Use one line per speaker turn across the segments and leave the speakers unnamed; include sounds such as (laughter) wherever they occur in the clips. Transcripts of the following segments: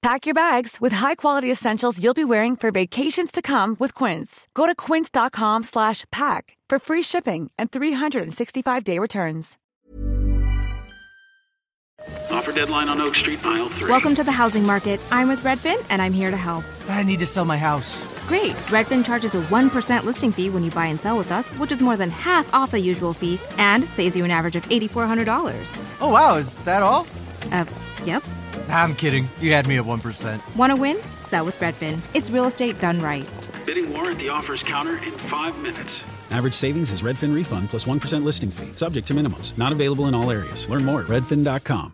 Pack your bags with high-quality essentials you'll be wearing for vacations to come with Quince. Go to quince.com slash pack for free shipping and 365-day returns.
Offer deadline on Oak Street, mile three.
Welcome to the housing market. I'm with Redfin, and I'm here to help.
I need to sell my house.
Great. Redfin charges a 1% listing fee when you buy and sell with us, which is more than half off the usual fee and saves you an average of $8,400.
Oh, wow, is that all?
Uh, yep.
I'm kidding. You had me at 1%.
Want to win? Sell with Redfin. It's real estate done right.
Bidding war at the offers counter in five minutes.
Average savings is Redfin refund plus 1 listing fee, subject to minimums. Not available in all areas. Learn more at redfin.com.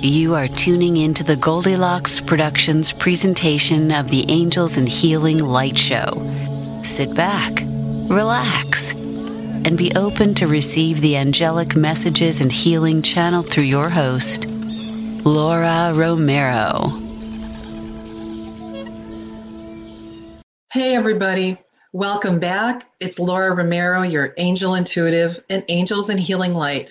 You are tuning into the Goldilocks Productions presentation of the Angels and Healing Light Show. Sit back, relax, and be open to receive the angelic messages and healing channeled through your host, Laura Romero.
Hey, everybody. Welcome back. It's Laura Romero, your angel intuitive and angels and healing light.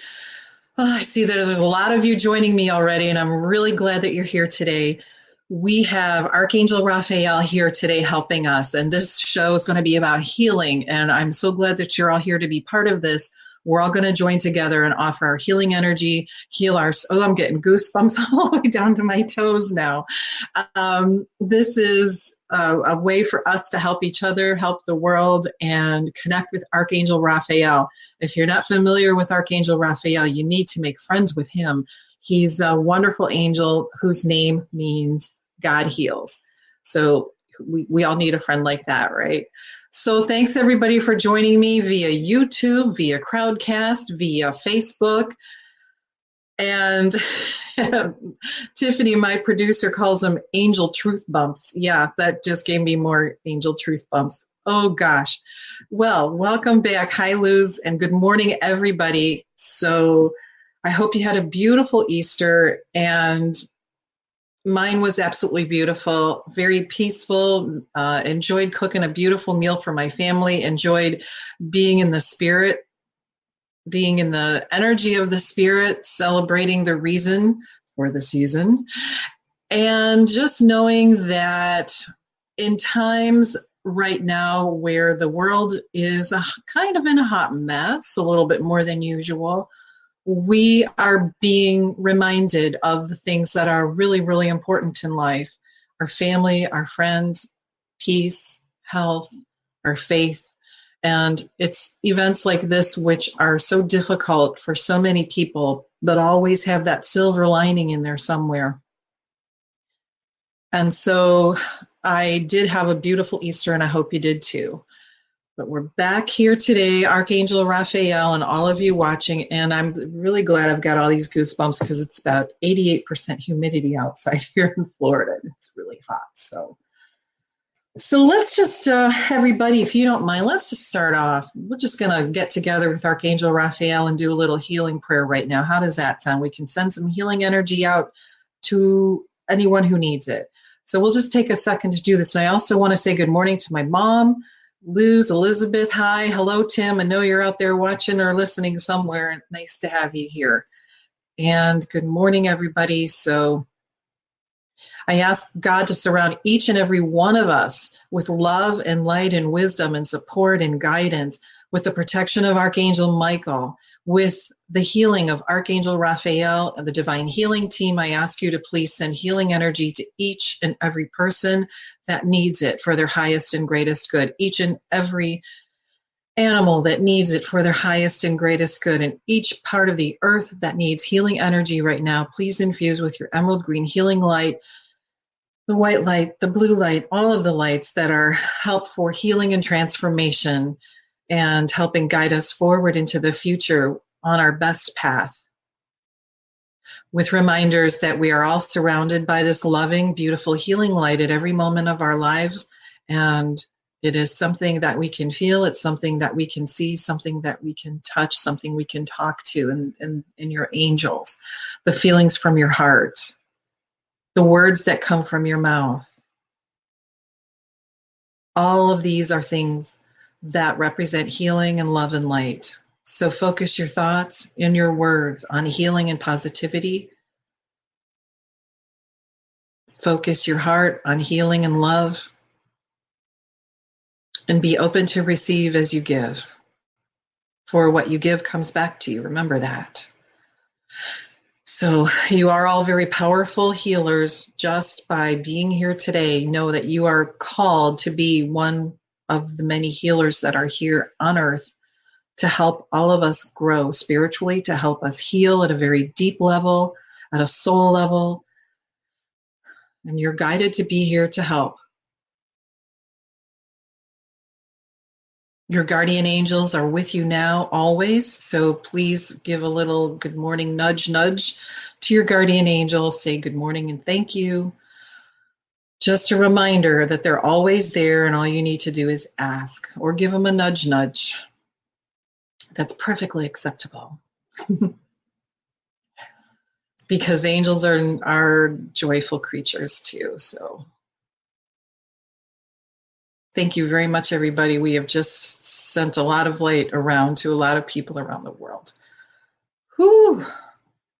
Oh, I see that there's a lot of you joining me already, and I'm really glad that you're here today. We have Archangel Raphael here today helping us, and this show is going to be about healing. And I'm so glad that you're all here to be part of this. We're all going to join together and offer our healing energy, heal our. Oh, I'm getting goosebumps (laughs) all the way down to my toes now. Um, this is a, a way for us to help each other, help the world, and connect with Archangel Raphael. If you're not familiar with Archangel Raphael, you need to make friends with him. He's a wonderful angel whose name means God heals. So we, we all need a friend like that, right? So thanks everybody for joining me via YouTube, via Crowdcast, via Facebook. And (laughs) Tiffany, my producer, calls them angel truth bumps. Yeah, that just gave me more angel truth bumps. Oh gosh. Well, welcome back. Hi, Luz, and good morning, everybody. So I hope you had a beautiful Easter and mine was absolutely beautiful, very peaceful. Uh, enjoyed cooking a beautiful meal for my family, enjoyed being in the spirit being in the energy of the spirit, celebrating the reason for the season, and just knowing that in times right now where the world is a, kind of in a hot mess, a little bit more than usual, we are being reminded of the things that are really, really important in life our family, our friends, peace, health, our faith, and it's events like this which are so difficult for so many people, but always have that silver lining in there somewhere. And so I did have a beautiful Easter, and I hope you did too. But we're back here today, Archangel Raphael, and all of you watching. And I'm really glad I've got all these goosebumps because it's about 88% humidity outside (laughs) here in Florida. It's really hot. So so let's just, uh, everybody, if you don't mind, let's just start off. We're just going to get together with Archangel Raphael and do a little healing prayer right now. How does that sound? We can send some healing energy out to anyone who needs it. So we'll just take a second to do this. And I also want to say good morning to my mom, Luz, Elizabeth, hi. Hello, Tim. I know you're out there watching or listening somewhere. Nice to have you here. And good morning, everybody. So, I ask God to surround each and every one of us with love and light and wisdom and support and guidance, with the protection of Archangel Michael, with the healing of Archangel Raphael and the divine healing team. I ask you to please send healing energy to each and every person that needs it for their highest and greatest good, each and every animal that needs it for their highest and greatest good, and each part of the earth that needs healing energy right now. Please infuse with your emerald green healing light the white light, the blue light, all of the lights that are help for healing and transformation and helping guide us forward into the future on our best path. With reminders that we are all surrounded by this loving, beautiful, healing light at every moment of our lives. And it is something that we can feel, it's something that we can see, something that we can touch, something we can talk to and, in, in your angels, the feelings from your heart the words that come from your mouth. All of these are things that represent healing and love and light. So focus your thoughts and your words on healing and positivity. Focus your heart on healing and love. And be open to receive as you give. For what you give comes back to you. Remember that. So, you are all very powerful healers just by being here today. Know that you are called to be one of the many healers that are here on earth to help all of us grow spiritually, to help us heal at a very deep level, at a soul level. And you're guided to be here to help. Your guardian angels are with you now always. So please give a little good morning nudge, nudge to your guardian angel. Say good morning and thank you. Just a reminder that they're always there, and all you need to do is ask or give them a nudge, nudge. That's perfectly acceptable. (laughs) because angels are, are joyful creatures too. So Thank you very much, everybody. We have just sent a lot of light around to a lot of people around the world. Whew,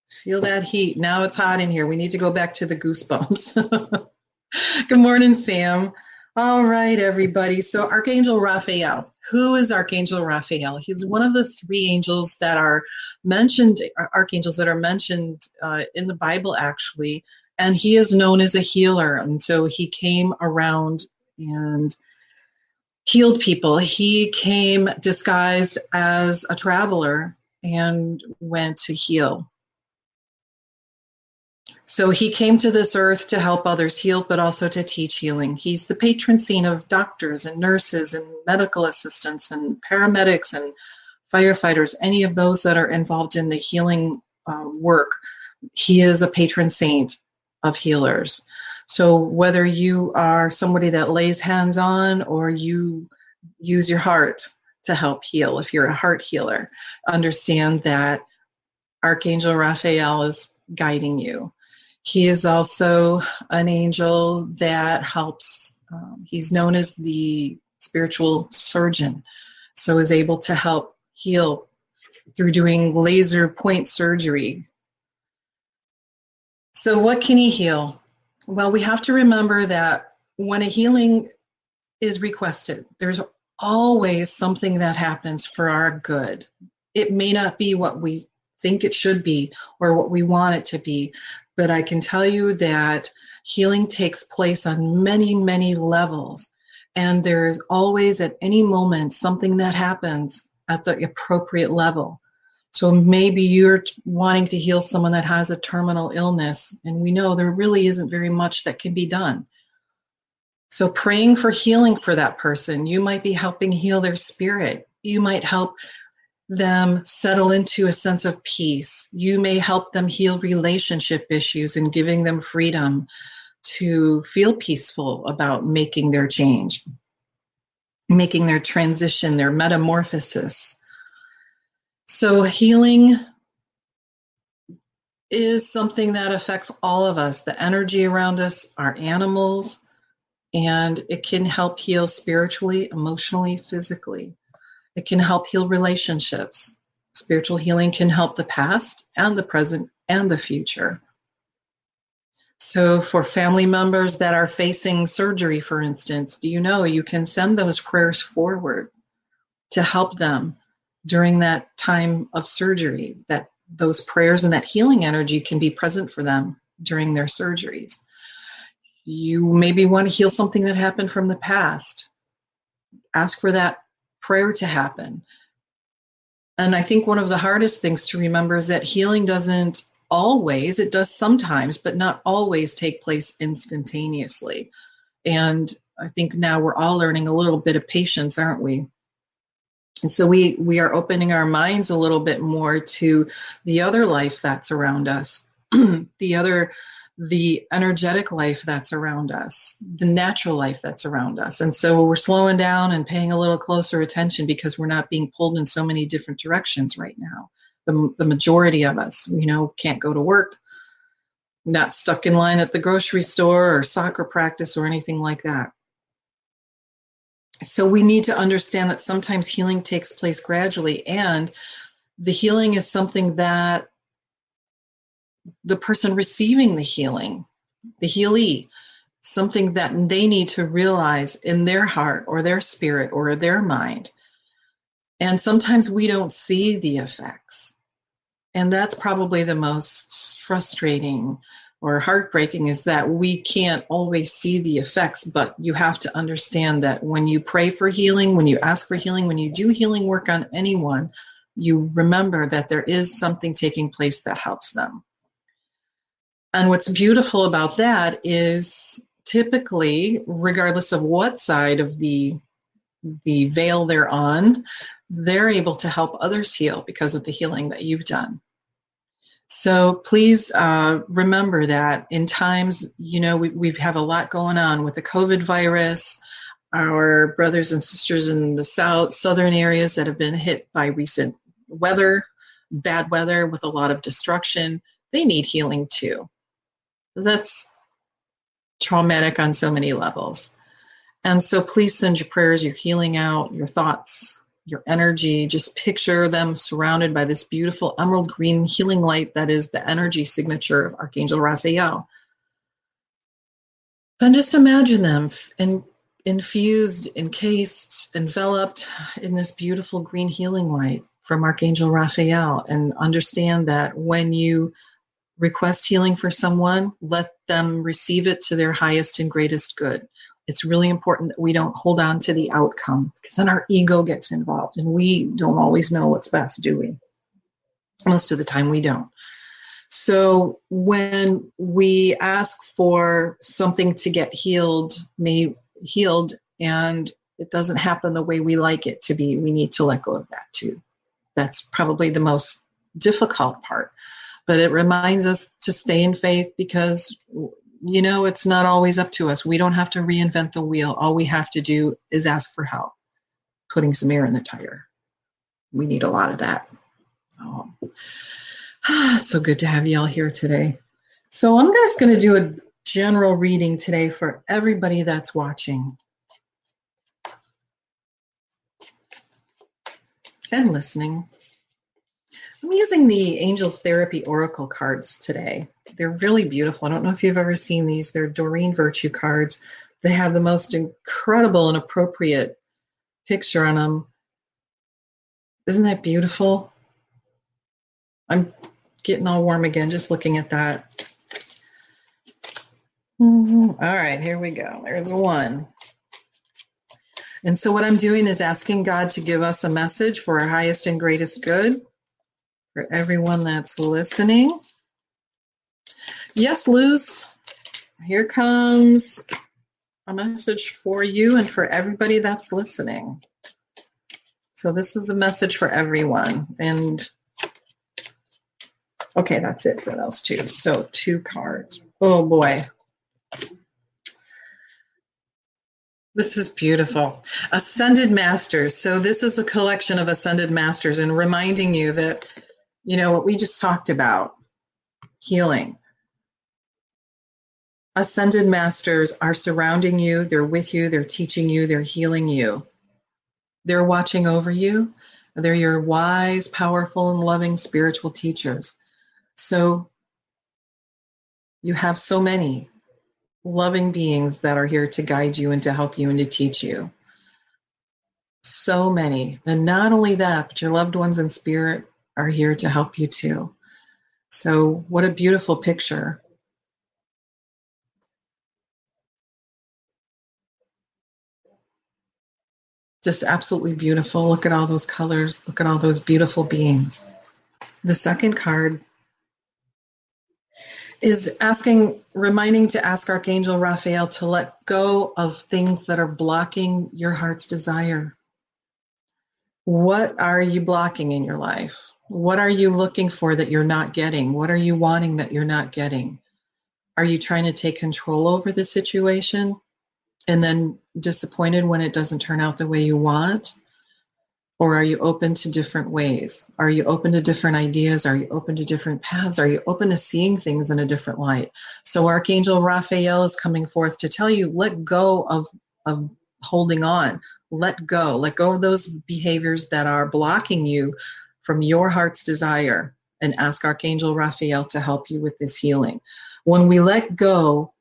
feel that heat. Now it's hot in here. We need to go back to the goosebumps. (laughs) (laughs) Good morning, Sam. All right, everybody. So, Archangel Raphael. Who is Archangel Raphael? He's one of the three angels that are mentioned, archangels that are mentioned uh, in the Bible, actually. And he is known as a healer. And so he came around and healed people. He came disguised as a traveler and went to heal. So he came to this earth to help others heal, but also to teach healing. He's the patron saint of doctors and nurses and medical assistants and paramedics and firefighters, any of those that are involved in the healing uh, work. He is a patron saint of healers. So whether you are somebody that lays hands on or you use your heart to help heal, if you're a heart healer, understand that Archangel Raphael is guiding you. He is also an angel that helps. Um, he's known as the spiritual surgeon, so is able to help heal through doing laser point surgery. So, what can he heal? Well, we have to remember that when a healing is requested, there's always something that happens for our good. It may not be what we think it should be or what we want it to be, but I can tell you that healing takes place on many, many levels. And there is always at any moment something that happens at the appropriate level. So maybe you're wanting to heal someone that has a terminal illness, and we know there really isn't very much that can be done. So, praying for healing for that person, you might be helping heal their spirit. You might help them settle into a sense of peace. You may help them heal relationship issues and giving them freedom to feel peaceful about making their change, making their transition, their metamorphosis. So, healing is something that affects all of us the energy around us, our animals, and it can help heal spiritually, emotionally, physically. It can help heal relationships. Spiritual healing can help the past and the present and the future. So, for family members that are facing surgery, for instance, do you know you can send those prayers forward to help them during that time of surgery? That those prayers and that healing energy can be present for them during their surgeries. You maybe want to heal something that happened from the past. Ask for that prayer to happen. And I think one of the hardest things to remember is that healing doesn't always, it does sometimes, but not always take place instantaneously. And I think now we're all learning a little bit of patience, aren't we? And so we we are opening our minds a little bit more to the other life that's around us, (clears throat) the other the energetic life that's around us, the natural life that's around us. And so we're slowing down and paying a little closer attention because we're not being pulled in so many different directions right now the, the majority of us, you know, can't go to work, not stuck in line at the grocery store or soccer practice or anything like that. So we need to understand that sometimes healing takes place gradually, and the healing is something that the person receiving the healing, the healee, something that they need to realize in their heart or their spirit or their mind. And sometimes we don't see the effects. And that's probably the most frustrating or heartbreaking is that we can't always see the effects, but you have to understand that when you pray for healing, when you ask for healing, when you do healing work on anyone, you remember that there is something taking place that helps them. And what's beautiful about that is typically, regardless of what side of the the veil they're on, they're able to help others heal because of the healing that you've done. So please uh, remember that in times, you know, we, we have a lot going on with the COVID virus, our brothers and sisters in the south, southern areas that have been hit by recent weather, bad weather with a lot of destruction, they need healing too. That's traumatic on so many levels. And so please send your prayers, your healing out, your thoughts, your energy. Just picture them surrounded by this beautiful emerald green healing light that is the energy signature of Archangel Raphael. And just imagine them in, infused, encased, enveloped in this beautiful green healing light from Archangel Raphael. And understand that when you request healing for someone, let them receive it to their highest and greatest good it's really important that we don't hold on to the outcome because then our ego gets involved and we don't always know what's best, do we? Most of the time, we don't. So when we ask for something to get healed, may healed, and it doesn't happen the way we like it to be, we need to let go of that too. That's probably the most difficult part. But it reminds us to stay in faith because you know, it's not always up to us. We don't have to reinvent the wheel. All we have to do is ask for help, putting some air in the tire. We need a lot of that. Oh, (sighs) so good to have you all here today. So I'm just going to do a general reading today for everybody that's watching and listening. I'm using the Angel Therapy Oracle cards today. They're really beautiful. I don't know if you've ever seen these. They're Doreen Virtue cards. They have the most incredible and appropriate picture on them. Isn't that beautiful? I'm getting all warm again just looking at that. Mm-hmm. All right, here we go. There's one. And so, what I'm doing is asking God to give us a message for our highest and greatest good for everyone that's listening. Yes, Luz, here comes a message for you and for everybody that's listening. So, this is a message for everyone. And okay, that's it for those two. So, two cards. Oh boy. This is beautiful. Ascended Masters. So, this is a collection of Ascended Masters and reminding you that you know, what we just talked about healing. ascended masters are surrounding you, they're with you, they're teaching you, they're healing you. They're watching over you. They're your wise, powerful, and loving spiritual teachers. So you have so many loving beings that are here to guide you and to help you and to teach you. So many. And not only that, but your loved ones in spirit are here to help you too. So, what a beautiful picture. Just absolutely beautiful. Look at all those colors. Look at all those beautiful beings. The second card is asking, reminding to ask Archangel Raphael to let go of things that are blocking your heart's desire. What are you blocking in your life? What are you looking for that you're not getting? What are you wanting that you're not getting? Are you trying to take control over the situation and then disappointed when it doesn't turn out the way you want? Or are you open to different ways? Are you open to different ideas? Are you open to different paths? Are you open to seeing things in a different light? So Archangel Raphael is coming forth to tell you, let go of, of holding on. Let go. Let go of those behaviors that are blocking you from your heart's desire and ask Archangel Raphael to help you with this healing. When we let go,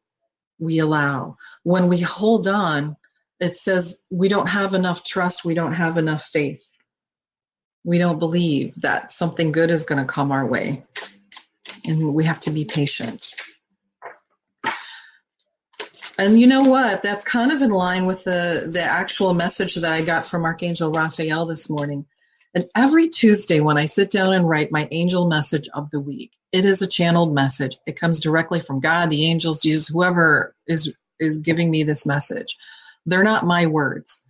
we allow. When we hold on, it says we don't have enough trust, we don't have enough faith. We don't believe that something good is going to come our way. And we have to be patient. And you know what? That's kind of in line with the, the actual message that I got from Archangel Raphael this morning. And every Tuesday, when I sit down and write my angel message of the week, it is a channeled message. It comes directly from God, the angels, Jesus, whoever is is giving me this message. They're not my words.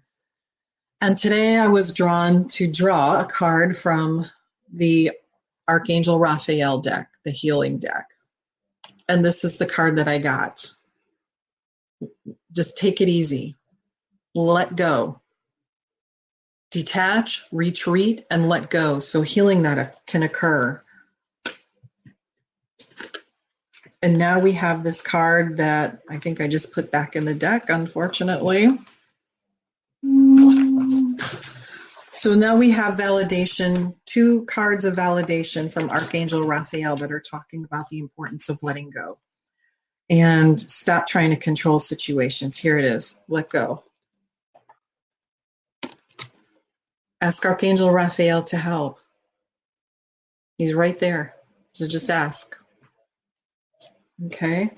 And today I was drawn to draw a card from the Archangel Raphael deck, the healing deck. And this is the card that I got. Just take it easy. Let go. Detach, retreat, and let go. So healing that can occur. And now we have this card that I think I just put back in the deck, unfortunately. So now we have validation, two cards of validation from Archangel Raphael that are talking about the importance of letting go and stop trying to control situations. Here it is let go. Ask Archangel Raphael to help. He's right there. So just ask. Okay.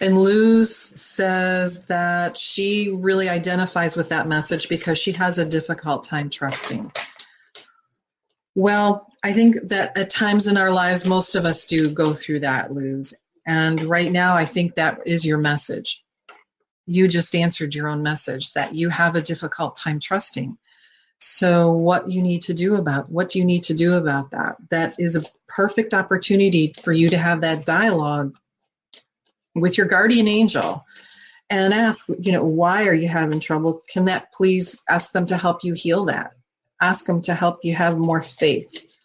And Luz says that she really identifies with that message because she has a difficult time trusting. Well, I think that at times in our lives, most of us do go through that, Luz. And right now, I think that is your message. You just answered your own message that you have a difficult time trusting. So, what you need to do about what do you need to do about that? That is a perfect opportunity for you to have that dialogue with your guardian angel and ask, you know, why are you having trouble? Can that please ask them to help you heal that? Ask them to help you have more faith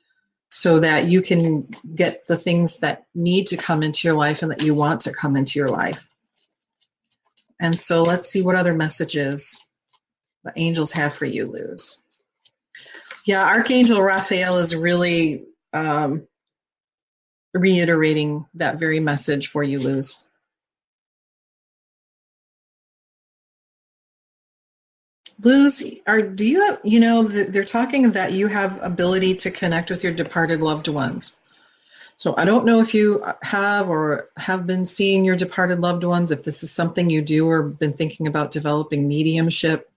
so that you can get the things that need to come into your life and that you want to come into your life. And so let's see what other messages the angels have for you, Luz. Yeah, Archangel Raphael is really um, reiterating that very message for you, Luz. Luz, are do you have, you know they're talking that you have ability to connect with your departed loved ones. So I don't know if you uh, have or have been seeing your departed loved ones, if this is something you do or been thinking about developing mediumship.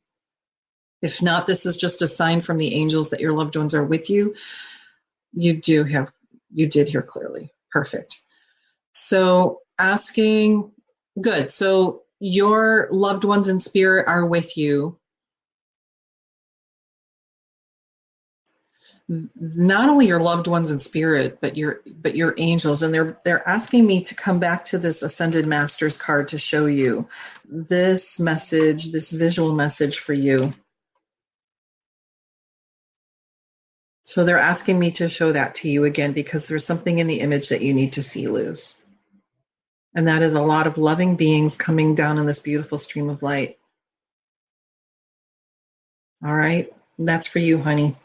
If not, this is just a sign from the angels that your loved ones are with you. You do have, you did hear clearly. Perfect. So asking, good. So your loved ones in spirit are with you. Not only your loved ones in spirit but your but your angels and they're they're asking me to come back to this ascended masters card to show you this message this visual message for you So they're asking me to show that to you again because there's something in the image that you need to see, Luz. And that is a lot of loving beings coming down in this beautiful stream of light. All right, that's for you, honey.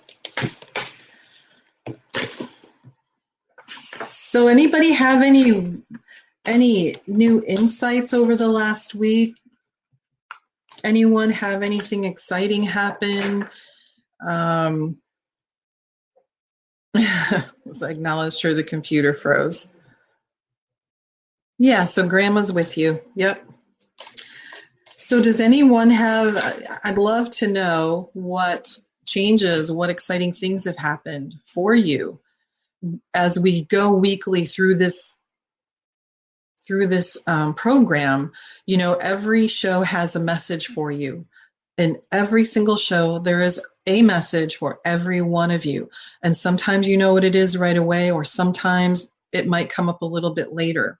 So anybody have any any new insights over the last week? Anyone have anything exciting happen? Um, was I acknowledged her the computer froze. Yeah, so grandma's with you. Yep. So does anyone have I'd love to know what changes, what exciting things have happened for you as we go weekly through this through this um, program you know every show has a message for you. In every single show there is a message for every one of you. And sometimes you know what it is right away or sometimes it might come up a little bit later.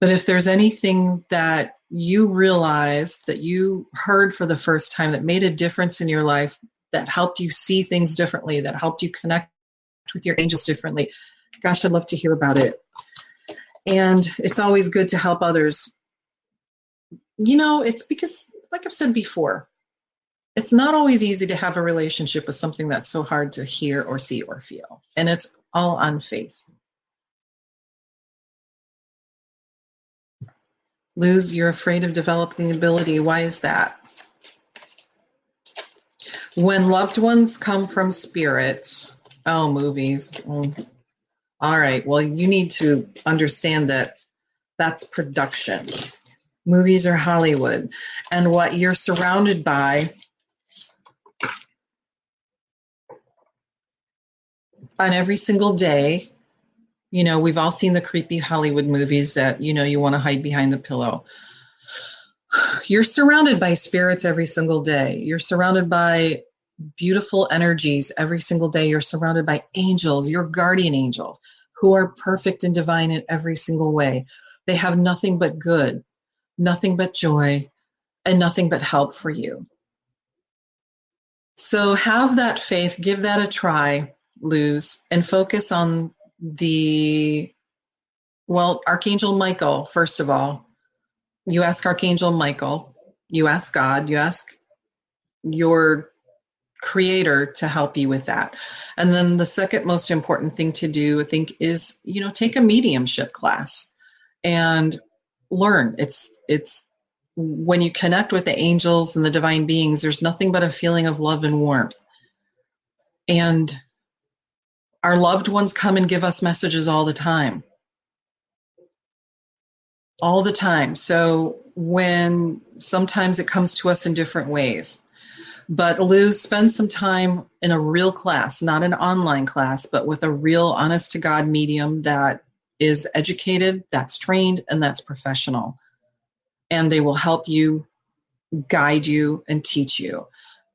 But if there's anything that you realized that you heard for the first time that made a difference in your life that helped you see things differently that helped you connect with your angels differently. Gosh i'd love to hear about it. And it's always good to help others. You know it's because like i've said before it's not always easy to have a relationship with something that's so hard to hear or see or feel and it's all on faith. Luz you're afraid of developing ability. Why is that? When loved ones come from spirits oh movies mm. All right. Well, you need to understand that that's production. Movies are Hollywood. And what you're surrounded by on every single day, you know, we've all seen the creepy Hollywood movies that, you know, you want to hide behind the pillow. You're surrounded by spirits every single day. You're surrounded by beautiful energies every single day. You're surrounded by angels, your guardian angels, who are perfect and divine in every single way. They have nothing but good, nothing but joy, and nothing but help for you. So have that faith, give that a try, Luz, and focus on the, well, Archangel Michael, first of all. You ask Archangel Michael, you ask God, you ask your creator to help you with that. And then the second most important thing to do, I think, is you know take a mediumship class and learn. It's it's when you connect with the angels and the divine beings, there's nothing but a feeling of love and warmth. And our loved ones come and give us messages all the time. All the time. So when sometimes it comes to us in different ways but Luz, spend some time in a real class, not an online class, but with a real honest to God medium that is educated, that's trained, and that's professional. And they will help you, guide you, and teach you.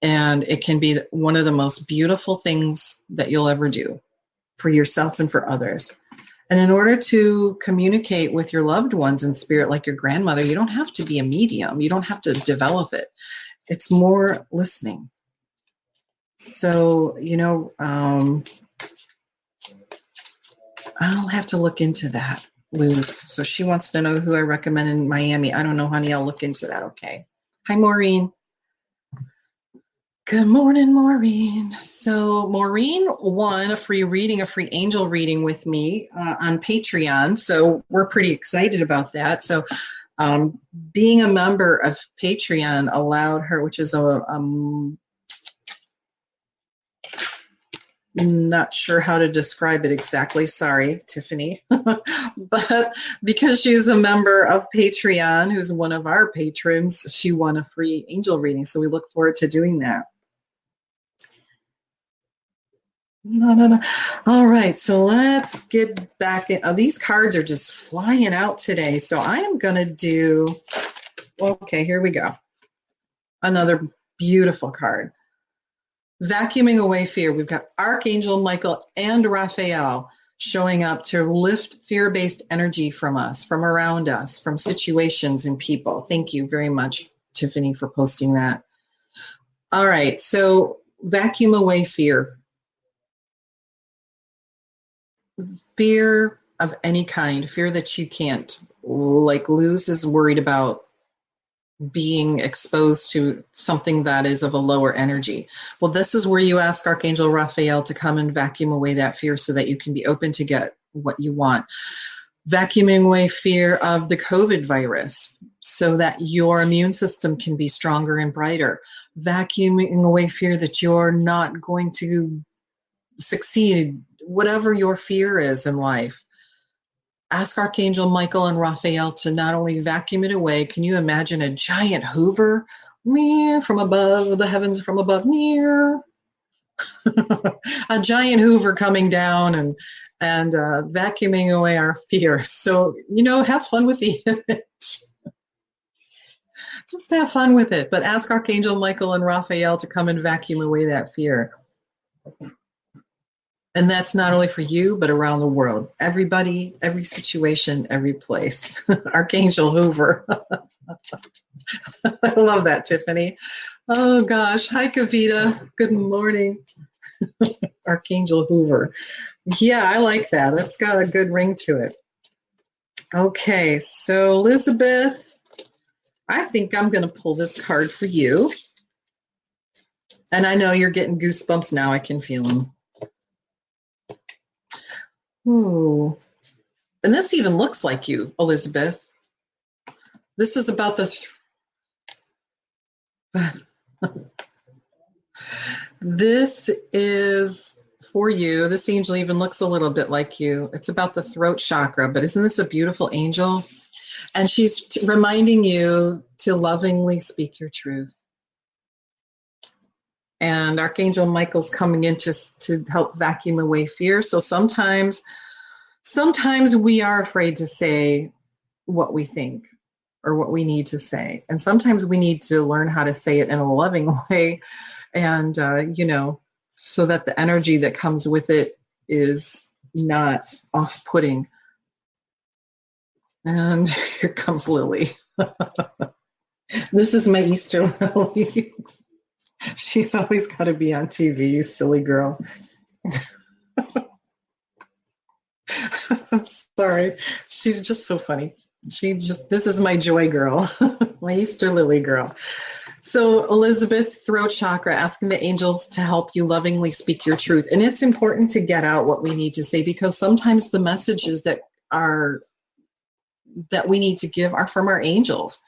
And it can be one of the most beautiful things that you'll ever do for yourself and for others. And in order to communicate with your loved ones in spirit, like your grandmother, you don't have to be a medium. You don't have to develop it it's more listening. So, you know, um, I'll have to look into that, Luz. So she wants to know who I recommend in Miami. I don't know, honey. I'll look into that. Okay. Hi, Maureen. Good morning, Maureen. So, Maureen won a free reading, a free angel reading with me uh, on Patreon. So, we're pretty excited about that. So, um, being a member of Patreon allowed her, which is a um, not sure how to describe it exactly. Sorry, Tiffany. (laughs) but because she's a member of Patreon, who's one of our patrons, she won a free angel reading. So we look forward to doing that. No, no, no. All right, so let's get back in. Oh, these cards are just flying out today. So I am going to do, okay, here we go. Another beautiful card. Vacuuming away fear. We've got Archangel Michael and Raphael showing up to lift fear based energy from us, from around us, from situations and people. Thank you very much, Tiffany, for posting that. All right, so vacuum away fear fear of any kind, fear that you can't. Like Luz is worried about being exposed to something that is of a lower energy. Well, this is where you ask Archangel Raphael to come and vacuum away that fear so that you can be open to get what you want. Vacuuming away fear of the COVID virus so that your immune system can be stronger and brighter. Vacuuming away fear that you're not going to succeed, whatever your fear is in life ask Archangel Michael and Raphael to not only vacuum it away, can you imagine a giant Hoover from above, the heavens from above, near (laughs) a giant Hoover coming down and and uh, vacuuming away our fear. So you know, have fun with the (laughs) image. Just have fun with it, but ask Archangel Michael and Raphael to come and vacuum away that fear. And that's not only for you, but around the world. Everybody, every situation, every place. (laughs) Archangel Hoover. (laughs) I love that, Tiffany. Oh gosh. Hi, Kavita. Good morning. (laughs) Archangel Hoover. Yeah, I like that. That's got a good ring to it. Okay, so Elizabeth, I think I'm going to pull this card for you. And I know you're getting goosebumps now. I can feel them. Ooh. And this even looks like you, Elizabeth. This is about the. Th- (laughs) this is for you. This angel even looks a little bit like you. It's about the throat chakra, but isn't this a beautiful angel? And she's t- reminding you to lovingly speak your truth and Archangel Michael's coming in to, to help vacuum away fear. So sometimes, sometimes we are afraid to say what we think or what we need to say, and sometimes we need to learn how to say it in a loving (laughs) way, and uh, you know, so that the energy that comes with it is not off-putting. And (laughs) here comes Lily. (laughs) this is my Easter Lily. (laughs) She's always got to be on TV, you silly girl. (laughs) I'm sorry. She's just so funny. She just, this is my joy girl, (laughs) my Easter lily girl. So, Elizabeth, throat chakra, asking the angels to help you lovingly speak your truth. And it's important to get out what we need to say because sometimes the messages that are that we need to give are from our angels.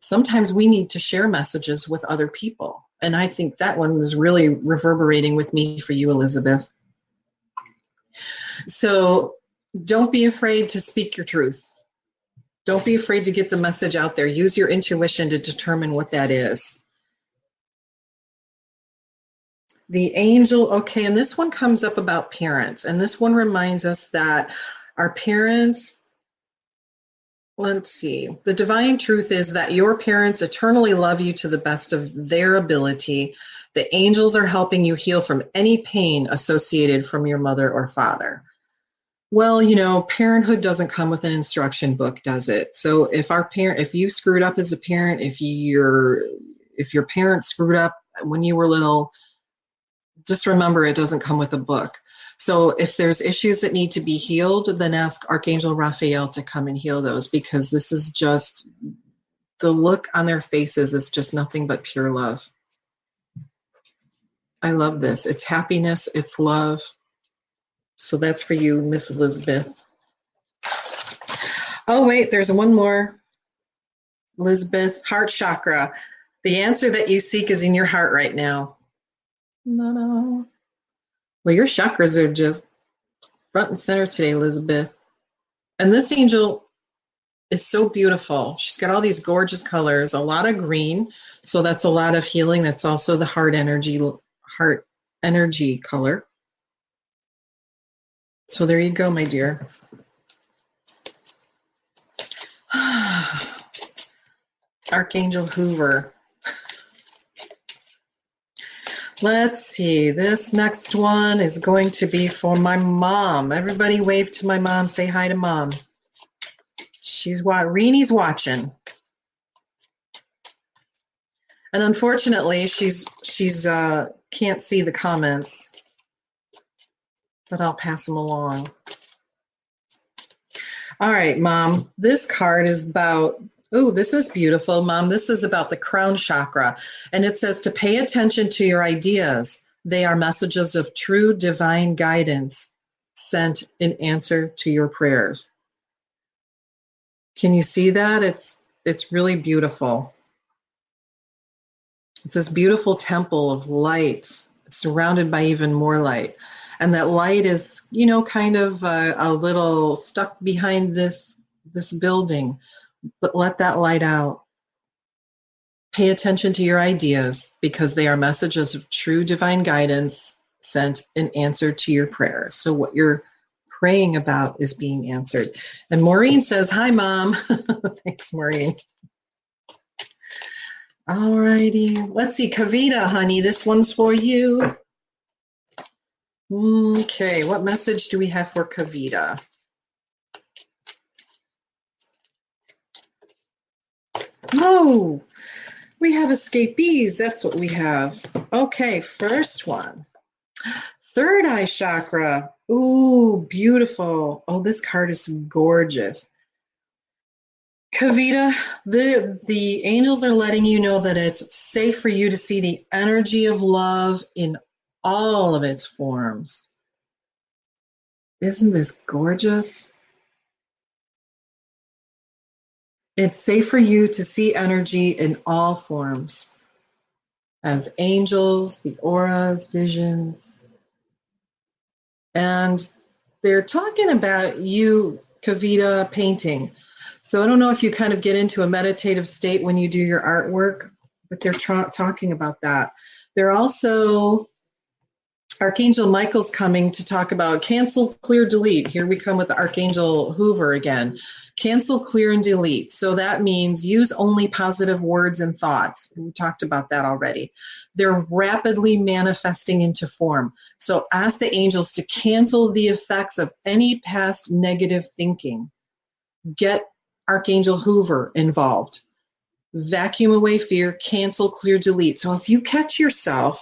Sometimes we need to share messages with other people. And I think that one was really reverberating with me for you, Elizabeth. So don't be afraid to speak your truth. Don't be afraid to get the message out there. Use your intuition to determine what that is. The angel, okay, and this one comes up about parents, and this one reminds us that our parents Let's see. The divine truth is that your parents eternally love you to the best of their ability. The angels are helping you heal from any pain associated from your mother or father. Well, you know, parenthood doesn't come with an instruction book, does it? So if our parent if you screwed up as a parent, if your if your parents screwed up when you were little, just remember it doesn't come with a book. So if there's issues that need to be healed, then ask Archangel Raphael to come and heal those because this is just the look on their faces is just nothing but pure love. I love this. It's happiness, it's love. So that's for you, Miss Elizabeth. Oh, wait, there's one more. Elizabeth, heart chakra. The answer that you seek is in your heart right now. No, no. Well, your chakras are just front and center today, Elizabeth. And this angel is so beautiful. She's got all these gorgeous colors, a lot of green. So that's a lot of healing. That's also the heart energy heart energy color. So there you go, my dear. (sighs) Archangel Hoover. Let's see. This next one is going to be for my mom. Everybody wave to my mom. Say hi to mom. She's what Reenie's watching. And unfortunately, she's she's uh can't see the comments. But I'll pass them along. All right, mom. This card is about, oh, this is beautiful, mom. This is about the crown chakra. And it says to pay attention to your ideas. They are messages of true divine guidance sent in answer to your prayers. Can you see that? It's it's really beautiful. It's this beautiful temple of light, surrounded by even more light. And that light is, you know, kind of a, a little stuck behind this this building, but let that light out. Pay attention to your ideas because they are messages of true divine guidance sent in answer to your prayers. So, what you're praying about is being answered. And Maureen says, Hi, Mom. (laughs) Thanks, Maureen. All righty. Let's see. Kavita, honey, this one's for you. Okay, what message do we have for Kavita? Oh, we have escapees. That's what we have. Okay, first one. Third eye chakra. Ooh, beautiful. Oh, this card is gorgeous. Kavita, the the angels are letting you know that it's safe for you to see the energy of love in all of its forms. Isn't this gorgeous? It's safe for you to see energy in all forms as angels, the auras, visions. And they're talking about you, Kavita, painting. So I don't know if you kind of get into a meditative state when you do your artwork, but they're tra- talking about that. They're also Archangel Michael's coming to talk about cancel, clear, delete. Here we come with Archangel Hoover again. Cancel, clear, and delete. So that means use only positive words and thoughts. We talked about that already. They're rapidly manifesting into form. So ask the angels to cancel the effects of any past negative thinking. Get Archangel Hoover involved. Vacuum away fear, cancel, clear, delete. So if you catch yourself,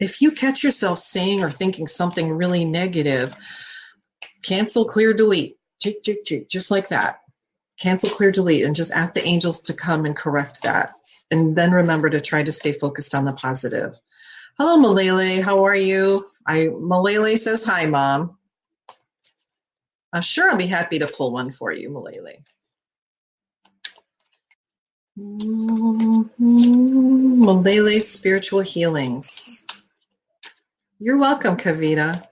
if you catch yourself saying or thinking something really negative, cancel, clear, delete, just like that. Cancel, clear, delete, and just ask the angels to come and correct that. And then remember to try to stay focused on the positive. Hello, Malele. How are you? I Malele says hi, Mom. I'm sure I'll be happy to pull one for you, Malele. Mm-hmm. Malele Spiritual Healings. You're welcome, Kavita.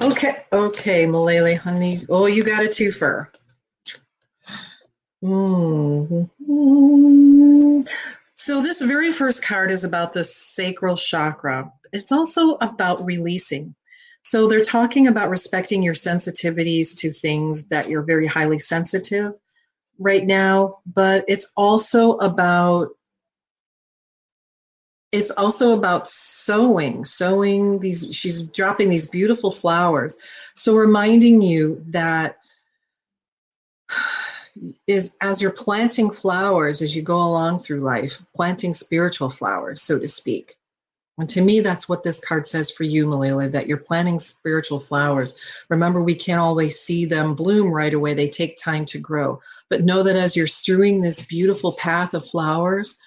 Okay, okay, Malele, honey. Oh, you got a twofer. Mm-hmm. So this very first card is about the sacral chakra. It's also about releasing. So they're talking about respecting your sensitivities to things that you're very highly sensitive right now, but it's also about it's also about sowing sowing these she's dropping these beautiful flowers so reminding you that (sighs) is as you're planting flowers as you go along through life planting spiritual flowers so to speak and to me, that's what this card says for you, Malele, that you're planting spiritual flowers. Remember, we can't always see them bloom right away, they take time to grow. But know that as you're strewing this beautiful path of flowers,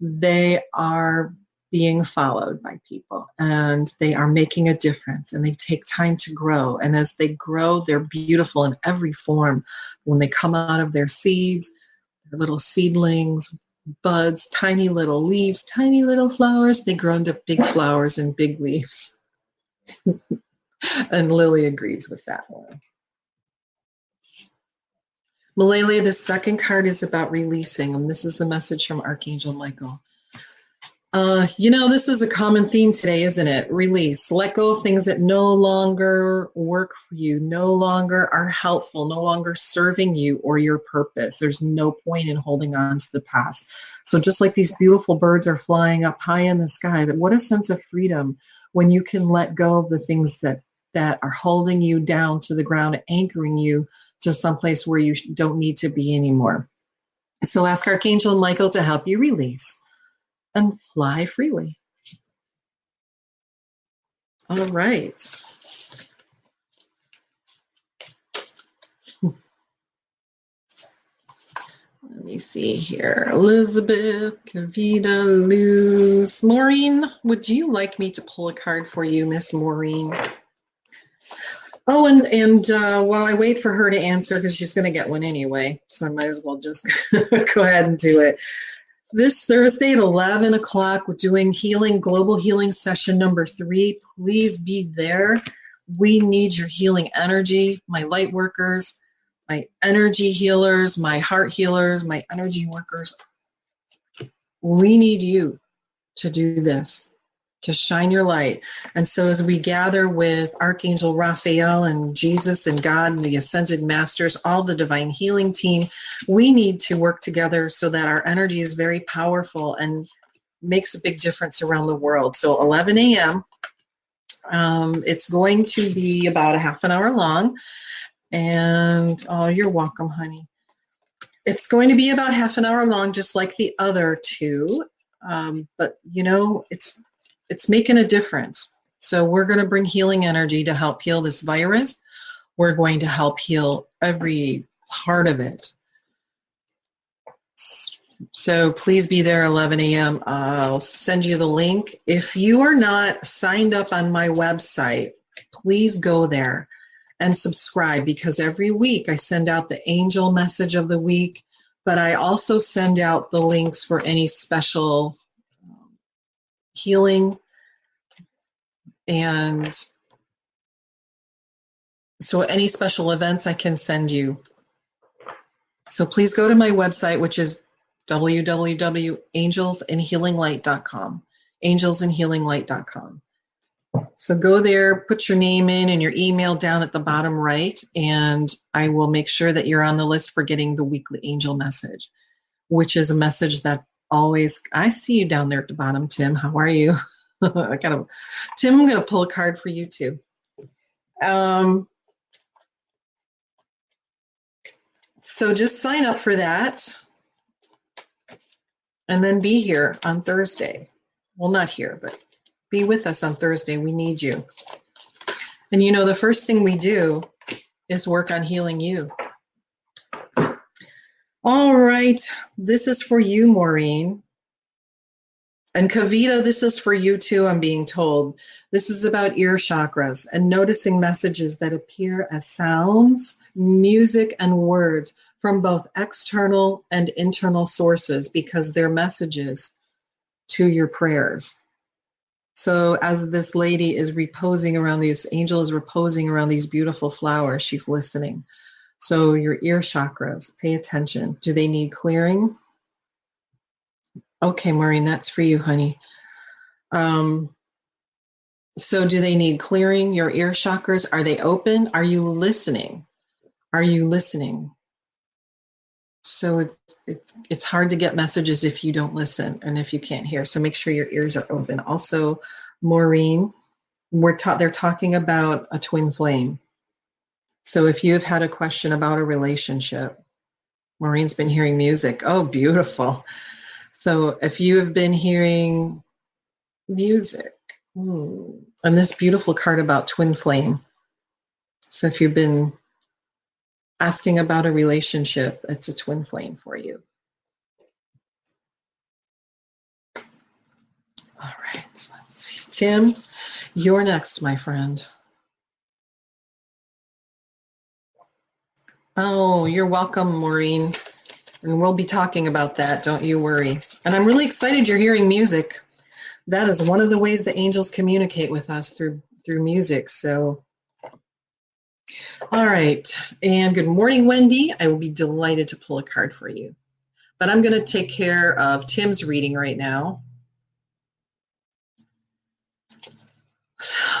they are being followed by people and they are making a difference and they take time to grow. And as they grow, they're beautiful in every form. When they come out of their seeds, they're little seedlings, buds, tiny little leaves, tiny little flowers. They grow into big flowers and big leaves. (laughs) and Lily agrees with that one. Malele, the second card is about releasing, and this is a message from Archangel Michael. Uh, you know, this is a common theme today, isn't it? Release. Let go of things that no longer work for you, no longer are helpful, no longer serving you or your purpose. There's no point in holding on to the past. So, just like these beautiful birds are flying up high in the sky, that what a sense of freedom when you can let go of the things that that are holding you down to the ground, anchoring you to someplace where you don't need to be anymore. So, ask Archangel Michael to help you release and fly freely. All right. Let me see here. Elizabeth, Kavita, Luz, Maureen, would you like me to pull a card for you, Miss Maureen? Oh, and, and uh, while I wait for her to answer, because she's going to get one anyway, so I might as well just (laughs) go ahead and do it. This Thursday at 11 o'clock, we're doing healing, global healing session number three. Please be there. We need your healing energy, my light workers, my energy healers, my heart healers, my energy workers. We need you to do this to shine your light. And so, as we gather with Archangel Raphael and Jesus and God and the Ascended Masters, all the divine healing team, we need to work together so that our energy is very powerful and makes a big difference around the world. So, 11 a.m. Um, it's going to be about a half an hour long. And oh, you're welcome, honey. It's going to be about half an hour long, just like the other two. Um, but you know, it's it's making a difference. So we're going to bring healing energy to help heal this virus. We're going to help heal every part of it. So please be there 11 a.m. I'll send you the link. If you are not signed up on my website, please go there and subscribe because every week I send out the angel message of the week, but I also send out the links for any special healing and so any special events I can send you. So please go to my website, which is www.angelsandhealinglight.com. Angelsandhealinglight.com. So go there, put your name in and your email down at the bottom right, and I will make sure that you're on the list for getting the weekly angel message, which is a message that always I see you down there at the bottom, Tim. How are you? (laughs) I gotta Tim, I'm gonna pull a card for you too. Um so just sign up for that and then be here on Thursday. Well, not here, but be with us on Thursday. We need you. And you know, the first thing we do is work on healing you. All right, this is for you, Maureen. And Kavita, this is for you too, I'm being told. This is about ear chakras and noticing messages that appear as sounds, music, and words from both external and internal sources because they're messages to your prayers. So, as this lady is reposing around these, angel is reposing around these beautiful flowers, she's listening. So your ear chakras, pay attention. Do they need clearing? Okay, Maureen, that's for you, honey. Um, so do they need clearing? Your ear chakras, are they open? Are you listening? Are you listening? So it's it's it's hard to get messages if you don't listen and if you can't hear. So make sure your ears are open. Also, Maureen, we're taught they're talking about a twin flame. So if you have had a question about a relationship, Maureen's been hearing music. Oh, beautiful. So if you have been hearing music, hmm, and this beautiful card about twin flame. So if you've been asking about a relationship, it's a twin flame for you. All right, let's see. Tim, you're next, my friend. Oh, you're welcome, Maureen. And we'll be talking about that, don't you worry. And I'm really excited you're hearing music. That is one of the ways the angels communicate with us through through music. So all right. And good morning, Wendy. I will be delighted to pull a card for you. But I'm going to take care of Tim's reading right now.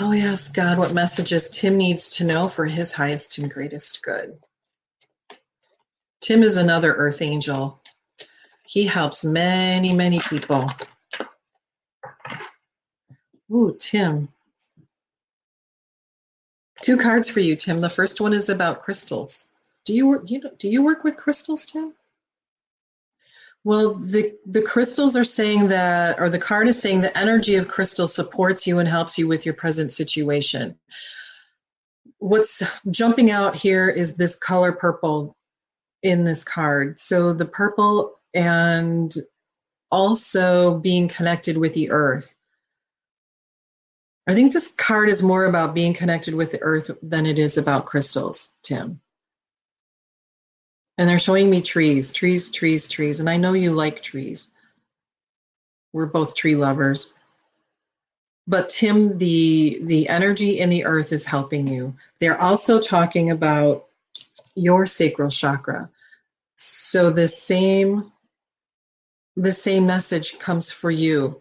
Oh, yes, God, what messages Tim needs to know for his highest and greatest good. Tim is another earth angel. He helps many, many people. Ooh, Tim. Two cards for you, Tim. The first one is about crystals. Do you work? You, do you work with crystals, Tim? Well, the the crystals are saying that, or the card is saying the energy of crystal supports you and helps you with your present situation. What's jumping out here is this color purple in this card. So the purple and also being connected with the earth. I think this card is more about being connected with the earth than it is about crystals, Tim. And they're showing me trees, trees, trees, trees. And I know you like trees. We're both tree lovers. But Tim, the the energy in the earth is helping you. They're also talking about your sacral chakra. So the same the same message comes for you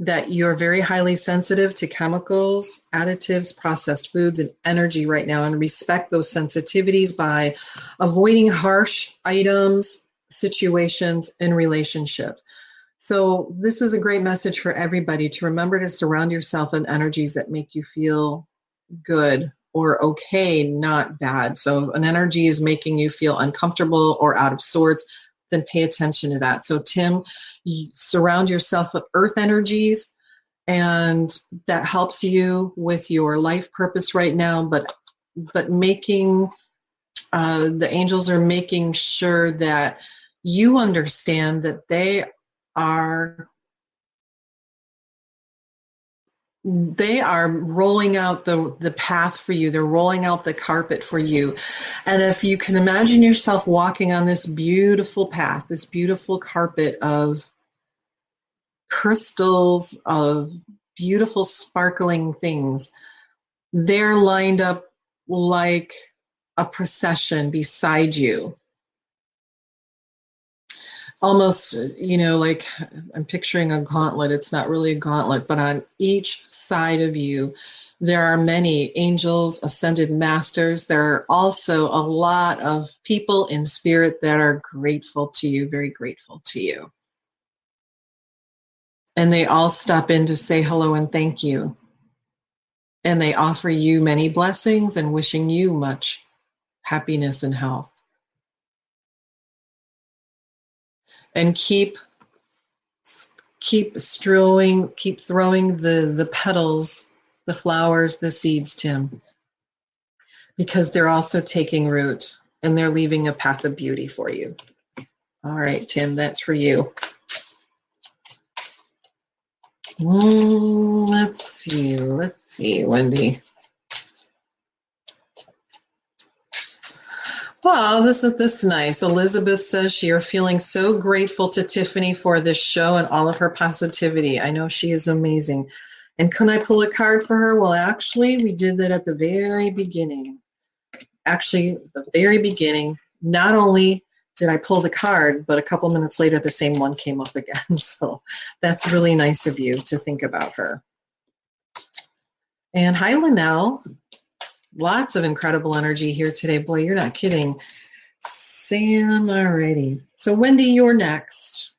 that you're very highly sensitive to chemicals, additives, processed foods, and energy right now, and respect those sensitivities by avoiding harsh items, situations, and relationships. So, this is a great message for everybody to remember to surround yourself in energies that make you feel good or okay, not bad. So, an energy is making you feel uncomfortable or out of sorts, then pay attention to that. So, Tim, you surround yourself with earth energies, and that helps you with your life purpose right now. But but making uh, the angels are making sure that you understand that they are they are rolling out the the path for you. They're rolling out the carpet for you. And if you can imagine yourself walking on this beautiful path this beautiful carpet of crystals of beautiful sparkling things they're lined up like a procession beside you almost you know like i'm picturing a gauntlet. It's not really a gauntlet but on each side of you there are many angels ascended masters. There are also a lot of people in spirit that are grateful to you very grateful to you. And they all stop in to say hello and thank you. And they offer you many blessings and wishing you much happiness and health and keep keep strewing keep throwing the the petals the flowers the seeds tim. Because they're also taking root and they're leaving a path of beauty for you. All right tim that's for you. Let's see let's see wendy Well, this is this nice. Elizabeth says you're feeling so grateful to Tiffany for this show and all of her positivity. I know she is amazing. And can I pull a card for her? Well, actually, we did that at the very beginning. Actually, the very beginning. Not only did I pull the card, but a couple minutes later, the same one came up again. (laughs) So that's really nice of you to think about her. And hi, Linnell lots of incredible energy here today. Boy, you're not kidding. Sam, alrighty. So, Wendy, you're next.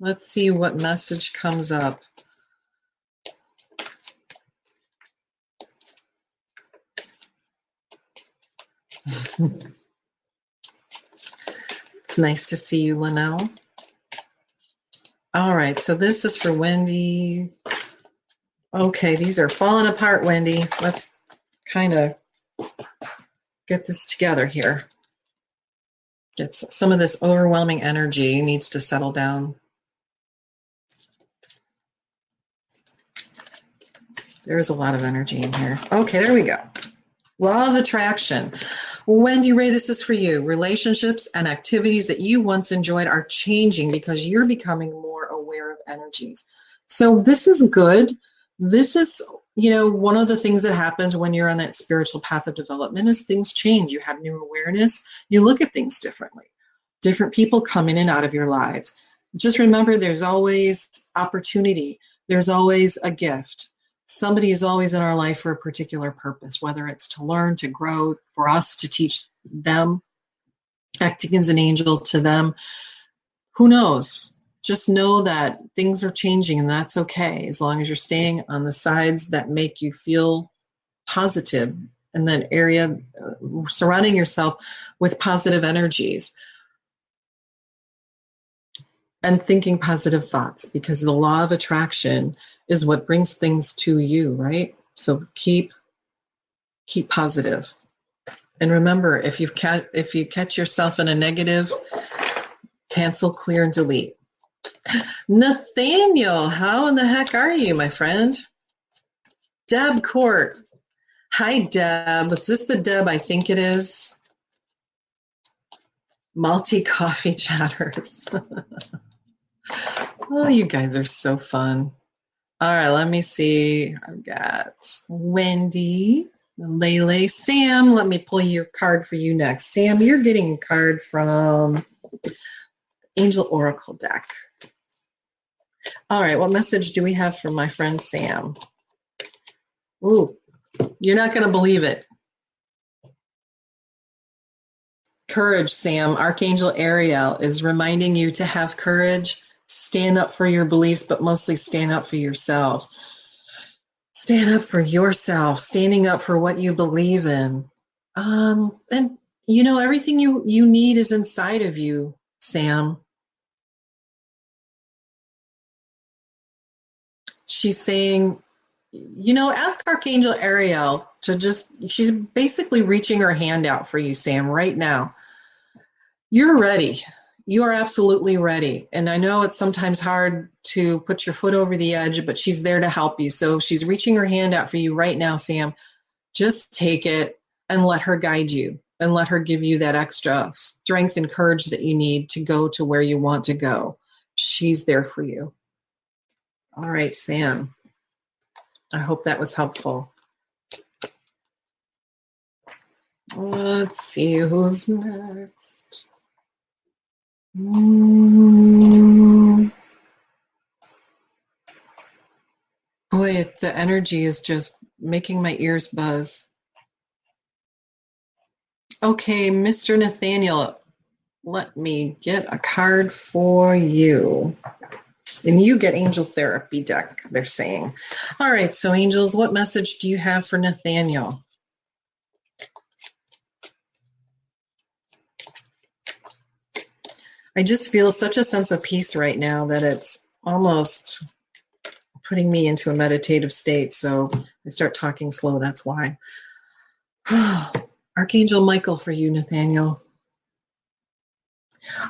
Let's see what message comes up. (laughs) it's nice to see you, Linnell. All right, so this is for Wendy. Okay, these are falling apart, Wendy. Let's kind of get this together here. Get some of this overwhelming energy needs to settle down. There is a lot of energy in here. Okay, there we go. Law of attraction. Wendy Ray, this is for you. Relationships and activities that you once enjoyed are changing because you're becoming more aware of energies. So this is good this is you know one of the things that happens when you're on that spiritual path of development is things change. You have new awareness. You look at things differently. Different people come in and out of your lives. Just remember there's always opportunity. There's always a gift. Somebody is always in our life for a particular purpose whether it's to learn to grow for us to teach them acting as an angel to them. Who knows just know that things are changing and that's okay as long as you're staying on the sides that make you feel positive in that area uh, surrounding yourself with positive energies and thinking positive thoughts because the law of attraction is what brings things to you right so keep keep positive. And remember, if you catch if you catch yourself in a negative, cancel, clear, and delete. Nathaniel, how in the heck are you, my friend? Deb Court. Hi, Deb. Is this the Deb I think it is? Multi coffee (laughs) chatters. (laughs) oh, you guys are so fun. All right, let me see. I've got Wendy, Lele, Sam. Let me pull your card for you next. Sam, you're getting a card from Angel Oracle deck. All right, what message do we have from my friend Sam? Ooh, you're not going to believe it. Courage, Sam. Archangel Ariel is reminding you to have courage, stand up for your beliefs, but mostly stand up for yourselves. Stand up for yourself, standing up for what you believe in. Um, and you know, everything you, you need is inside of you, Sam. She's saying, you know, ask Archangel Ariel to just, she's basically reaching her hand out for you, Sam, right now. You're ready. You are absolutely ready. And I know it's sometimes hard to put your foot over the edge, but she's there to help you. So she's reaching her hand out for you right now, Sam. Just take it and let her guide you and let her give you that extra strength and courage that you need to go to where you want to go. She's there for you. All right, Sam. I hope that was helpful. Let's see who's next. Mm. Boy, the energy is just making my ears buzz. Okay, Mr. Nathaniel, let me get a card for you. And you get angel therapy deck, they're saying. All right, so angels, what message do you have for Nathaniel? I just feel such a sense of peace right now that it's almost putting me into a meditative state. So I start talking slow, that's why. (sighs) Archangel Michael for you, Nathaniel.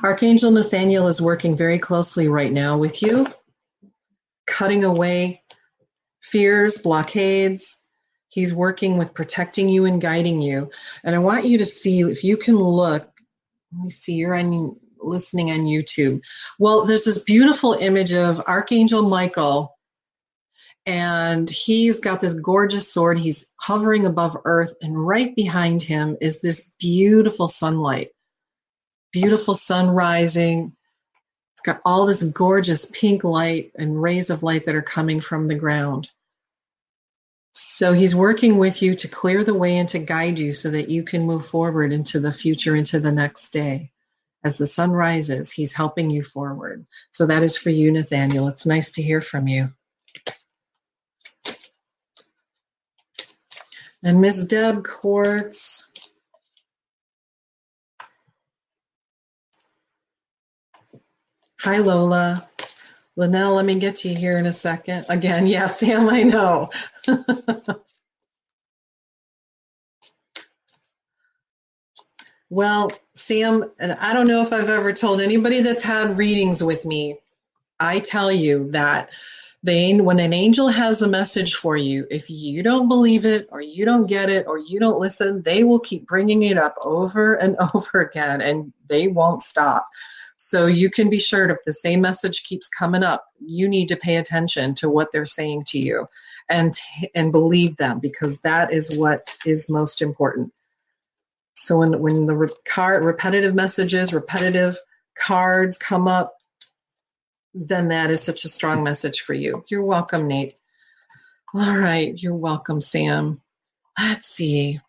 Archangel Nathaniel is working very closely right now with you, cutting away fears, blockades. He's working with protecting you and guiding you. And I want you to see if you can look. Let me see, you're on listening on YouTube. Well, there's this beautiful image of Archangel Michael, and he's got this gorgeous sword. He's hovering above earth, and right behind him is this beautiful sunlight beautiful sun rising. It's got all this gorgeous pink light and rays of light that are coming from the ground. So he's working with you to clear the way and to guide you so that you can move forward into the future, into the next day. As the sun rises, he's helping you forward. So that is for you, Nathaniel. It's nice to hear from you. And Miss Deb Quartz, Hi, Lola. Linnell, let me get to you here in a second. Again, yeah, (laughs) Sam, I know. well, Sam, and I don't know if I've ever told anybody that's had readings with me, I tell you that they, when an angel has a message for you, if you don't believe it or you don't get it or you don't listen, they will keep bringing it up over and (laughs) over again and they won't stop. So you can be sure if the same message keeps coming up, you need to pay attention to what they're saying to you and and believe them because that is what is most important. So when when the re- card repetitive messages, repetitive cards come up, then that is such a strong message for you. You're welcome, Nate. All right, you're welcome, Sam. Let's see.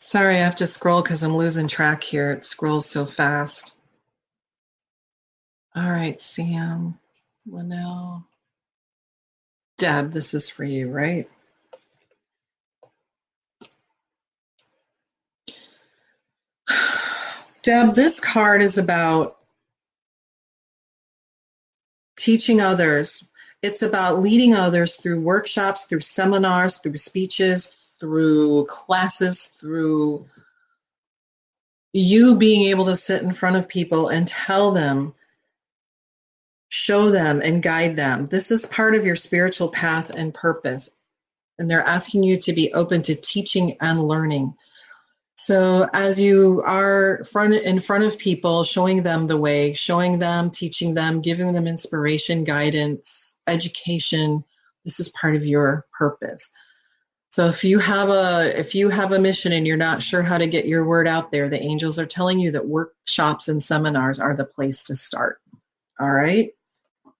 Sorry, I have to scroll because I'm losing track here. It scrolls so fast. All right, Sam, Linnell. Deb, this is for you, right? (sighs) Deb, this card is about teaching others, It's about leading others through workshops, through seminars, through speeches, through classes, through you being able to sit in front of people and tell them, show them, and guide them. This is part of your spiritual path and purpose. And they're asking you to be open to teaching and learning. So as you are front in front of people, showing them the way, showing them, teaching them, giving them inspiration, guidance, education, this is part of your purpose. So if you have a if you have a mission and you're not sure how to get your word out there, the angels are telling you that workshops and seminars are the place to start. All right?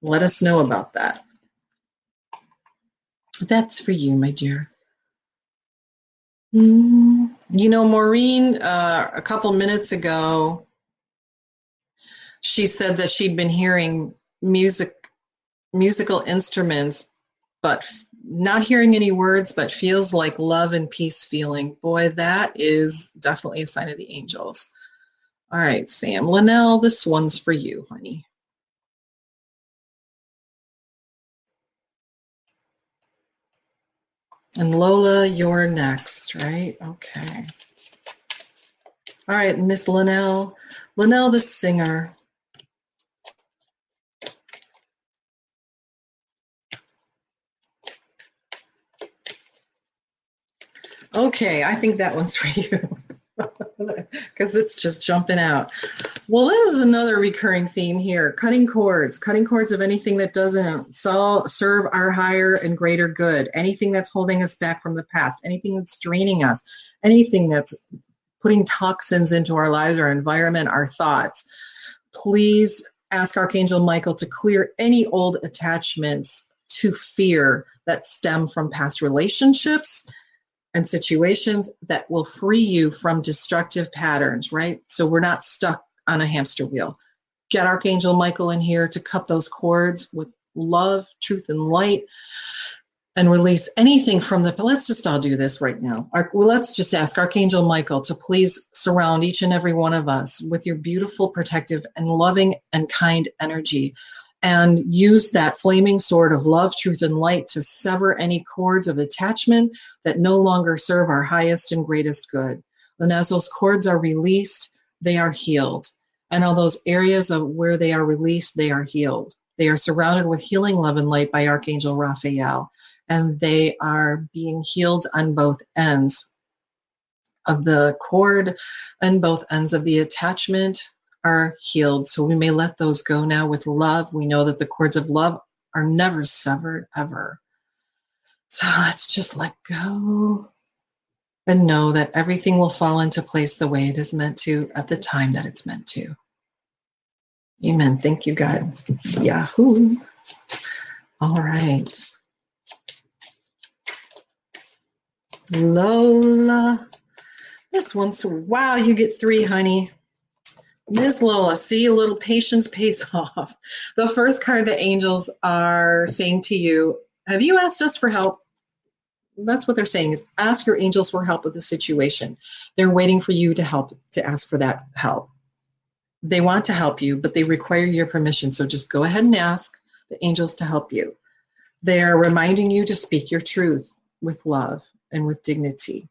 Let us know about that. That's for you, my dear. You know, Maureen, uh, a couple minutes ago, she said that she'd been hearing music, musical instruments, but not hearing any words, but feels like love and peace feeling. Boy, that is definitely a sign of the angels. All right, Sam. Linnell, this one's for you, honey. And Lola, you're next, right? Okay. All right, Miss Linnell. Linnell, the singer. Okay, I think that one's for you (laughs) because it's just jumping out. Well, this is another recurring theme here cutting cords, cutting cords of anything that doesn't serve our higher and greater good, anything that's holding us back from the past, anything that's draining us, anything that's putting toxins into our lives, our environment, our thoughts. Please ask Archangel Michael to clear any old attachments to fear that stem from past relationships and situations that will free you from destructive patterns, right? So we're not stuck on a hamster wheel. Get Archangel Michael in here to cut those cords with love, truth, and light and release anything from the. But Let's just all do this right now. Our, well, let's just ask Archangel Michael to please surround each and every one of us with your beautiful, protective, and loving and kind energy and use that flaming sword of love, truth, and light to sever any cords of attachment that no longer serve our highest and greatest good. And as those cords are released, they are healed. And all those areas of where they are released, they are healed. They are surrounded with healing love and light by Archangel Raphael, and they are being healed on both ends of the cord and both ends of the attachment are healed. So we may let those go now with love. We know that the cords of love are never severed ever. So (laughs) let's just let go and know that everything will fall into place the way it is meant to at the time that it's meant to. Amen. Thank you, God. Yahoo. All right. Lola. This one's wow, you get three, honey. Ms. Lola, see a little patience pays (laughs) off. The first card the angels are saying to you, have you asked us for help? That's what they're saying is ask your angels for help with the situation. They're waiting for you to help to ask for that help. They want to help you, but they require your permission. So just go ahead and ask the angels to help you. They are reminding you to speak your truth with love and with dignity.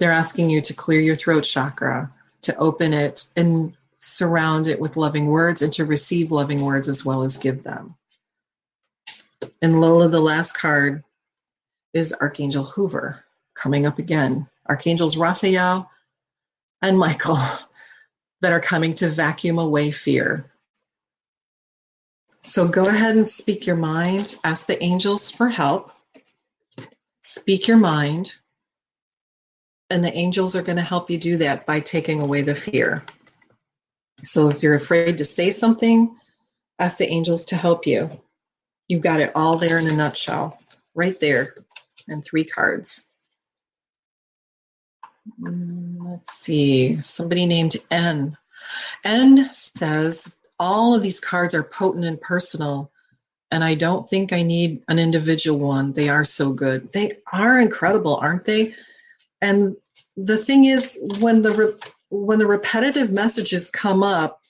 They're asking you to clear your throat chakra to open it and surround it with loving words and to receive loving words as well as give them. And Lola, the last card is Archangel Hoover coming up again. Archangels Raphael and Michael (laughs) that are coming to vacuum away fear. So go ahead and speak your mind. Ask the angels for help. Speak your mind and the angels are going to help you do that by taking away the fear. So if you're afraid to say something, ask the angels to help you. You've got it all there in a nutshell, right there, and three cards. Mm, let's see, somebody named N. N says, All of these cards are potent and personal, and I don't think I need an individual one. They are so good. They are incredible, aren't they? And the thing is when the re- when the repetitive messages come up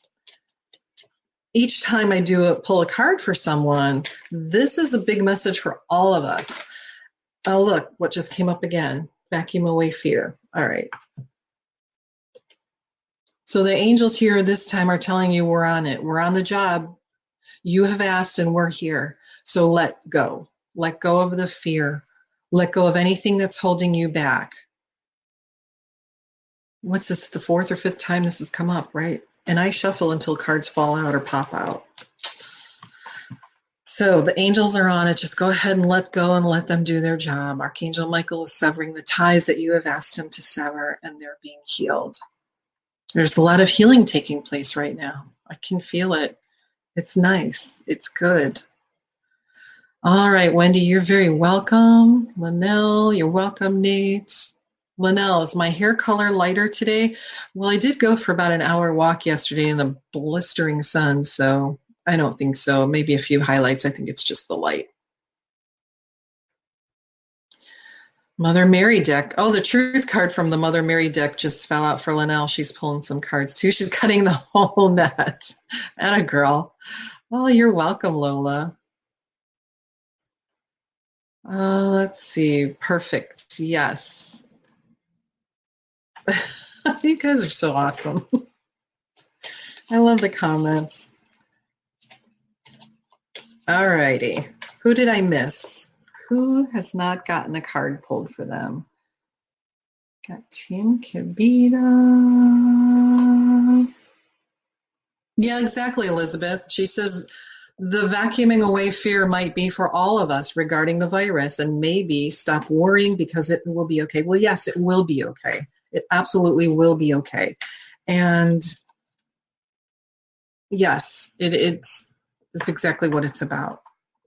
each time I do a pull a card for someone, this is a big message for all of us. Oh, look, what just came up again vacuum away fear. All right. So the angels here this time are telling you we're on it. We're on the job. You have asked and we're here. So let go. Let go of the fear. Let go of anything that's holding you back. What's this, the fourth or fifth time this has come up, right? And I shuffle until cards fall out or pop out. So the angels are on it. Just go ahead and let go and let them do their job. Archangel Michael is severing the ties that you have asked him to sever, and they're being healed. There's a lot of healing taking place right now. I can feel it. It's nice. It's good. All right, Wendy, you're very welcome. Linnell, you're welcome, Nate. Linnell, is my hair color lighter today? Well, I did go for about an hour walk yesterday in the blistering sun, so I don't think so. Maybe a few highlights. I think it's just the light. Mother Mary deck. Oh, the truth card from the Mother Mary deck just fell out for Linnell. She's pulling some cards too. She's (laughs) cutting the whole net. And a girl. Oh, you're welcome, Lola. Uh, let's see. Perfect. Yes. (laughs) you guys are so awesome. I love the comments. All righty. Who did I miss? Who has not gotten a card pulled for them? Got Tim Kavita. Yeah, exactly, Elizabeth. She says the vacuuming away fear might be for all of us regarding the virus and maybe stop worrying because it will be okay. Well, yes, it will be okay. It absolutely will be okay. And yes, it, it's it's exactly what it's about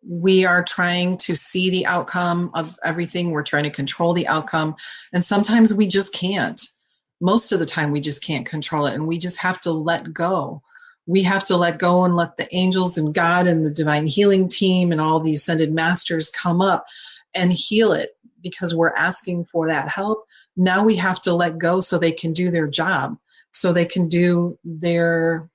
we are trying to see the outcome of everything. We're trying to control the outcome. And sometimes we just can't. Most of the time, we just can't control it. And we just have to let go. We have to let go and let the angels and God and the divine healing team and all the ascended masters come up and heal it because we're asking for that help. Now we have to let go so they can do their job, so they can do their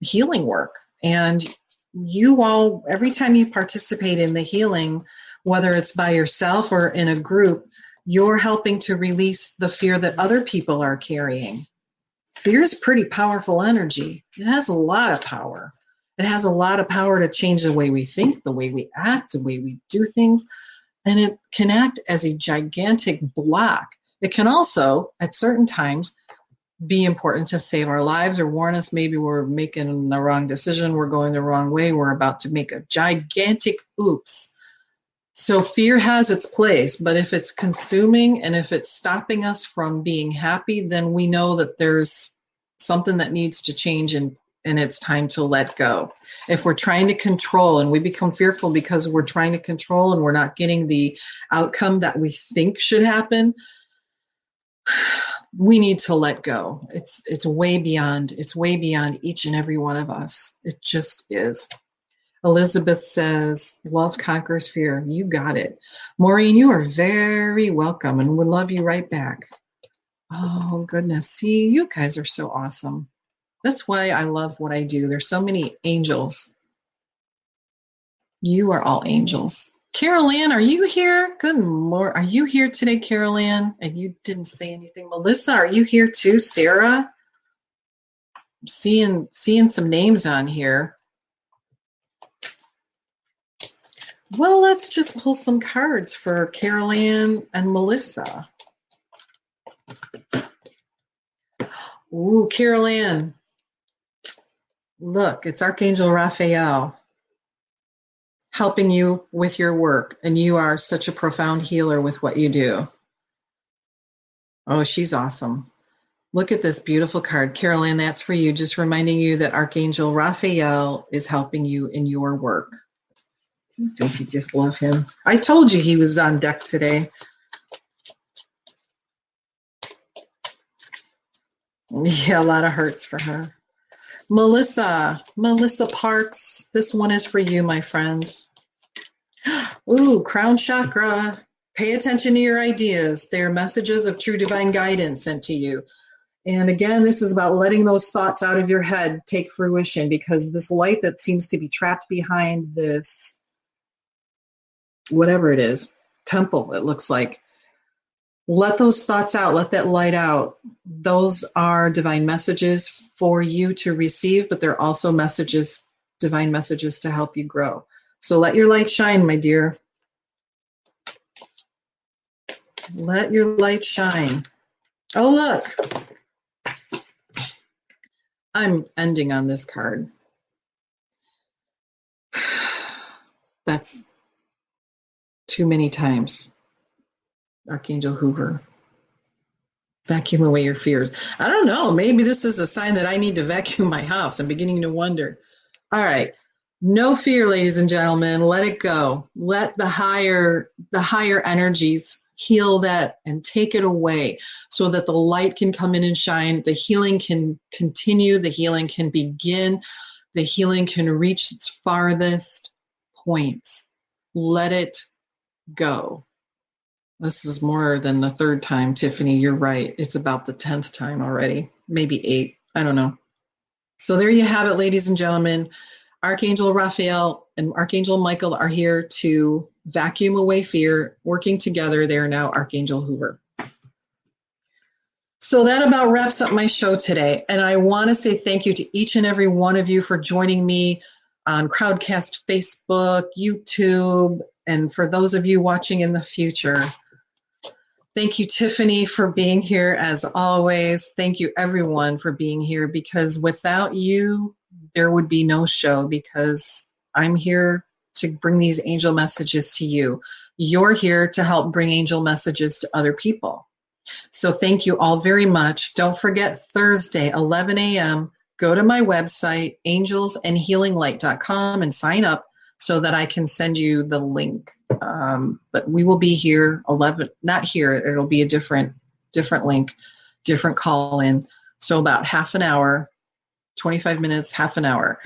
healing work. And you all, every time you participate in the healing, whether it's by yourself or in a group, you're helping to release the fear that other people are carrying. Fear is pretty powerful energy. It has a lot of power. It has a lot of power to change the way we think, the way we act, the way we do things. And it can act as a gigantic block. It can also, at certain times, be important to save our lives or warn us maybe we're making the wrong decision, we're going the wrong way, we're about to make a gigantic oops. So fear has its place, but if it's consuming and if it's stopping us from being happy, then we know that there's something that needs to change and and it's time to let go. If we're trying to control and we become fearful because we're trying to control and we're not getting the outcome that we think should happen, we need to let go. It's it's way beyond it's way beyond each and every one of us. It just is. Elizabeth says, Love conquers fear. You got it. Maureen, you are very welcome and would love you right back. Oh, goodness. See, you guys are so awesome. That's why I love what I do. There's so many angels. You are all angels. Carol Ann, are you here? Good morning. Are you here today, Carol Ann? And you didn't say anything. Melissa, are you here too? Sarah? I'm seeing seeing some names on here. Well, let's just pull some cards for Carol Ann and Melissa. Ooh, Carol Ann. Look, it's Archangel Raphael helping you with your work, and you are such a profound healer with what you do. Oh, she's awesome. Look at this beautiful card. Carol Ann, that's for you. Just reminding you that Archangel Raphael is helping you in your work. Don't you just love him? I told you he was on deck today. Yeah, a lot of hurts for her. Melissa, Melissa Parks, this one is for you, my friends. (gasps) Ooh, crown chakra. Pay attention to your ideas. They are messages of true divine guidance sent to you. And again, this is about letting those thoughts out of your head take fruition because this light that seems to be trapped behind this, whatever it is, temple, it looks like. Let those thoughts out, let that light out. Those are divine messages for you to receive, but they're also messages, divine messages to help you grow. So let your light shine, my dear. Let your light shine. Oh, look. I'm ending on this card. (sighs) That's too many times. Archangel Hoover. Vacuum away your fears. I don't know. Maybe this is a sign that I need to vacuum (laughs) my house. I'm beginning to wonder. All right. No fear, ladies and gentlemen. Let it go. Let the higher the higher energies heal that and take it away so that the light can come in and shine. The healing can continue. The healing can begin. The healing can reach its farthest points. Let it go. This is more than the third time, Tiffany. You're right. It's about the 10th time already, maybe eight. I don't know. So there you have it, ladies and gentlemen. Archangel Raphael and Archangel Michael are here to vacuum away fear. Working together, they are now Archangel Hoover. So that about wraps up my show today. And I want to say thank you to each and every one of you for joining me on Crowdcast Facebook, YouTube, and for those of you watching in the future. Thank you, Tiffany, for being here as always. Thank you, everyone, for being here because without you, there would be no show because I'm here to bring these angel messages to you. You're here to help bring angel messages to other people. So thank you all very much. Don't forget Thursday, 11 a.m. Go to my website, angelsandhealinglight.com, and sign up so that I can send you the link. Um, but we will be here 11, not here. It'll be a different, different link, different call in. So about half an hour 25 minutes, half an hour.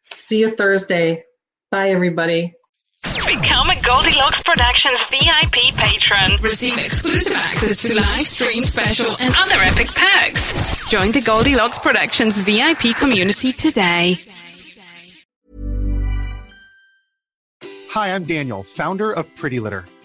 See you Thursday. Bye, everybody.
Become a Goldilocks Productions VIP patron. Receive exclusive access to live stream special and other epic perks. Join the Goldilocks Productions VIP community today.
Hi, I'm Daniel, founder of Pretty Litter.